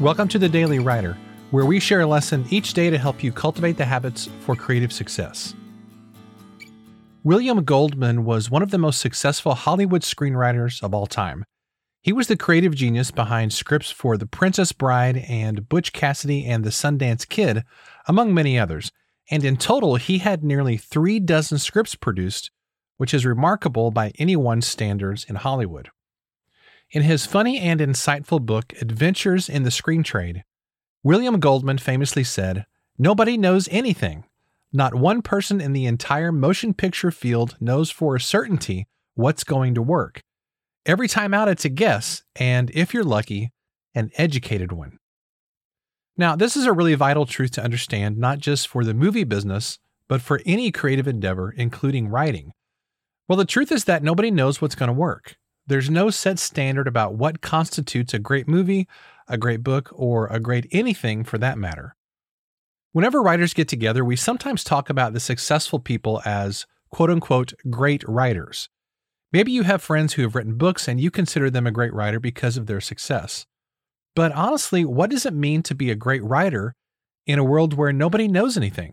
Welcome to the Daily Writer, where we share a lesson each day to help you cultivate the habits for creative success. William Goldman was one of the most successful Hollywood screenwriters of all time. He was the creative genius behind scripts for The Princess Bride and Butch Cassidy and the Sundance Kid, among many others. And in total, he had nearly three dozen scripts produced, which is remarkable by anyone's standards in Hollywood. In his funny and insightful book, Adventures in the Screen Trade, William Goldman famously said, Nobody knows anything. Not one person in the entire motion picture field knows for a certainty what's going to work. Every time out, it's a guess, and if you're lucky, an educated one. Now, this is a really vital truth to understand, not just for the movie business, but for any creative endeavor, including writing. Well, the truth is that nobody knows what's going to work. There's no set standard about what constitutes a great movie, a great book, or a great anything for that matter. Whenever writers get together, we sometimes talk about the successful people as quote unquote great writers. Maybe you have friends who have written books and you consider them a great writer because of their success. But honestly, what does it mean to be a great writer in a world where nobody knows anything?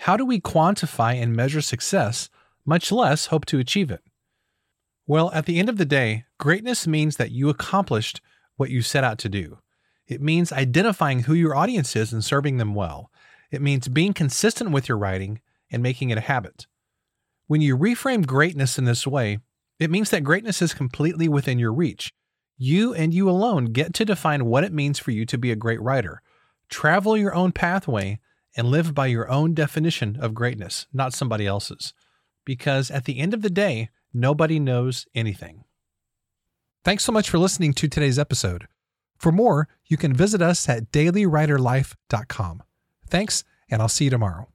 How do we quantify and measure success, much less hope to achieve it? Well, at the end of the day, greatness means that you accomplished what you set out to do. It means identifying who your audience is and serving them well. It means being consistent with your writing and making it a habit. When you reframe greatness in this way, it means that greatness is completely within your reach. You and you alone get to define what it means for you to be a great writer. Travel your own pathway and live by your own definition of greatness, not somebody else's. Because at the end of the day, Nobody knows anything. Thanks so much for listening to today's episode. For more, you can visit us at dailywriterlife.com. Thanks, and I'll see you tomorrow.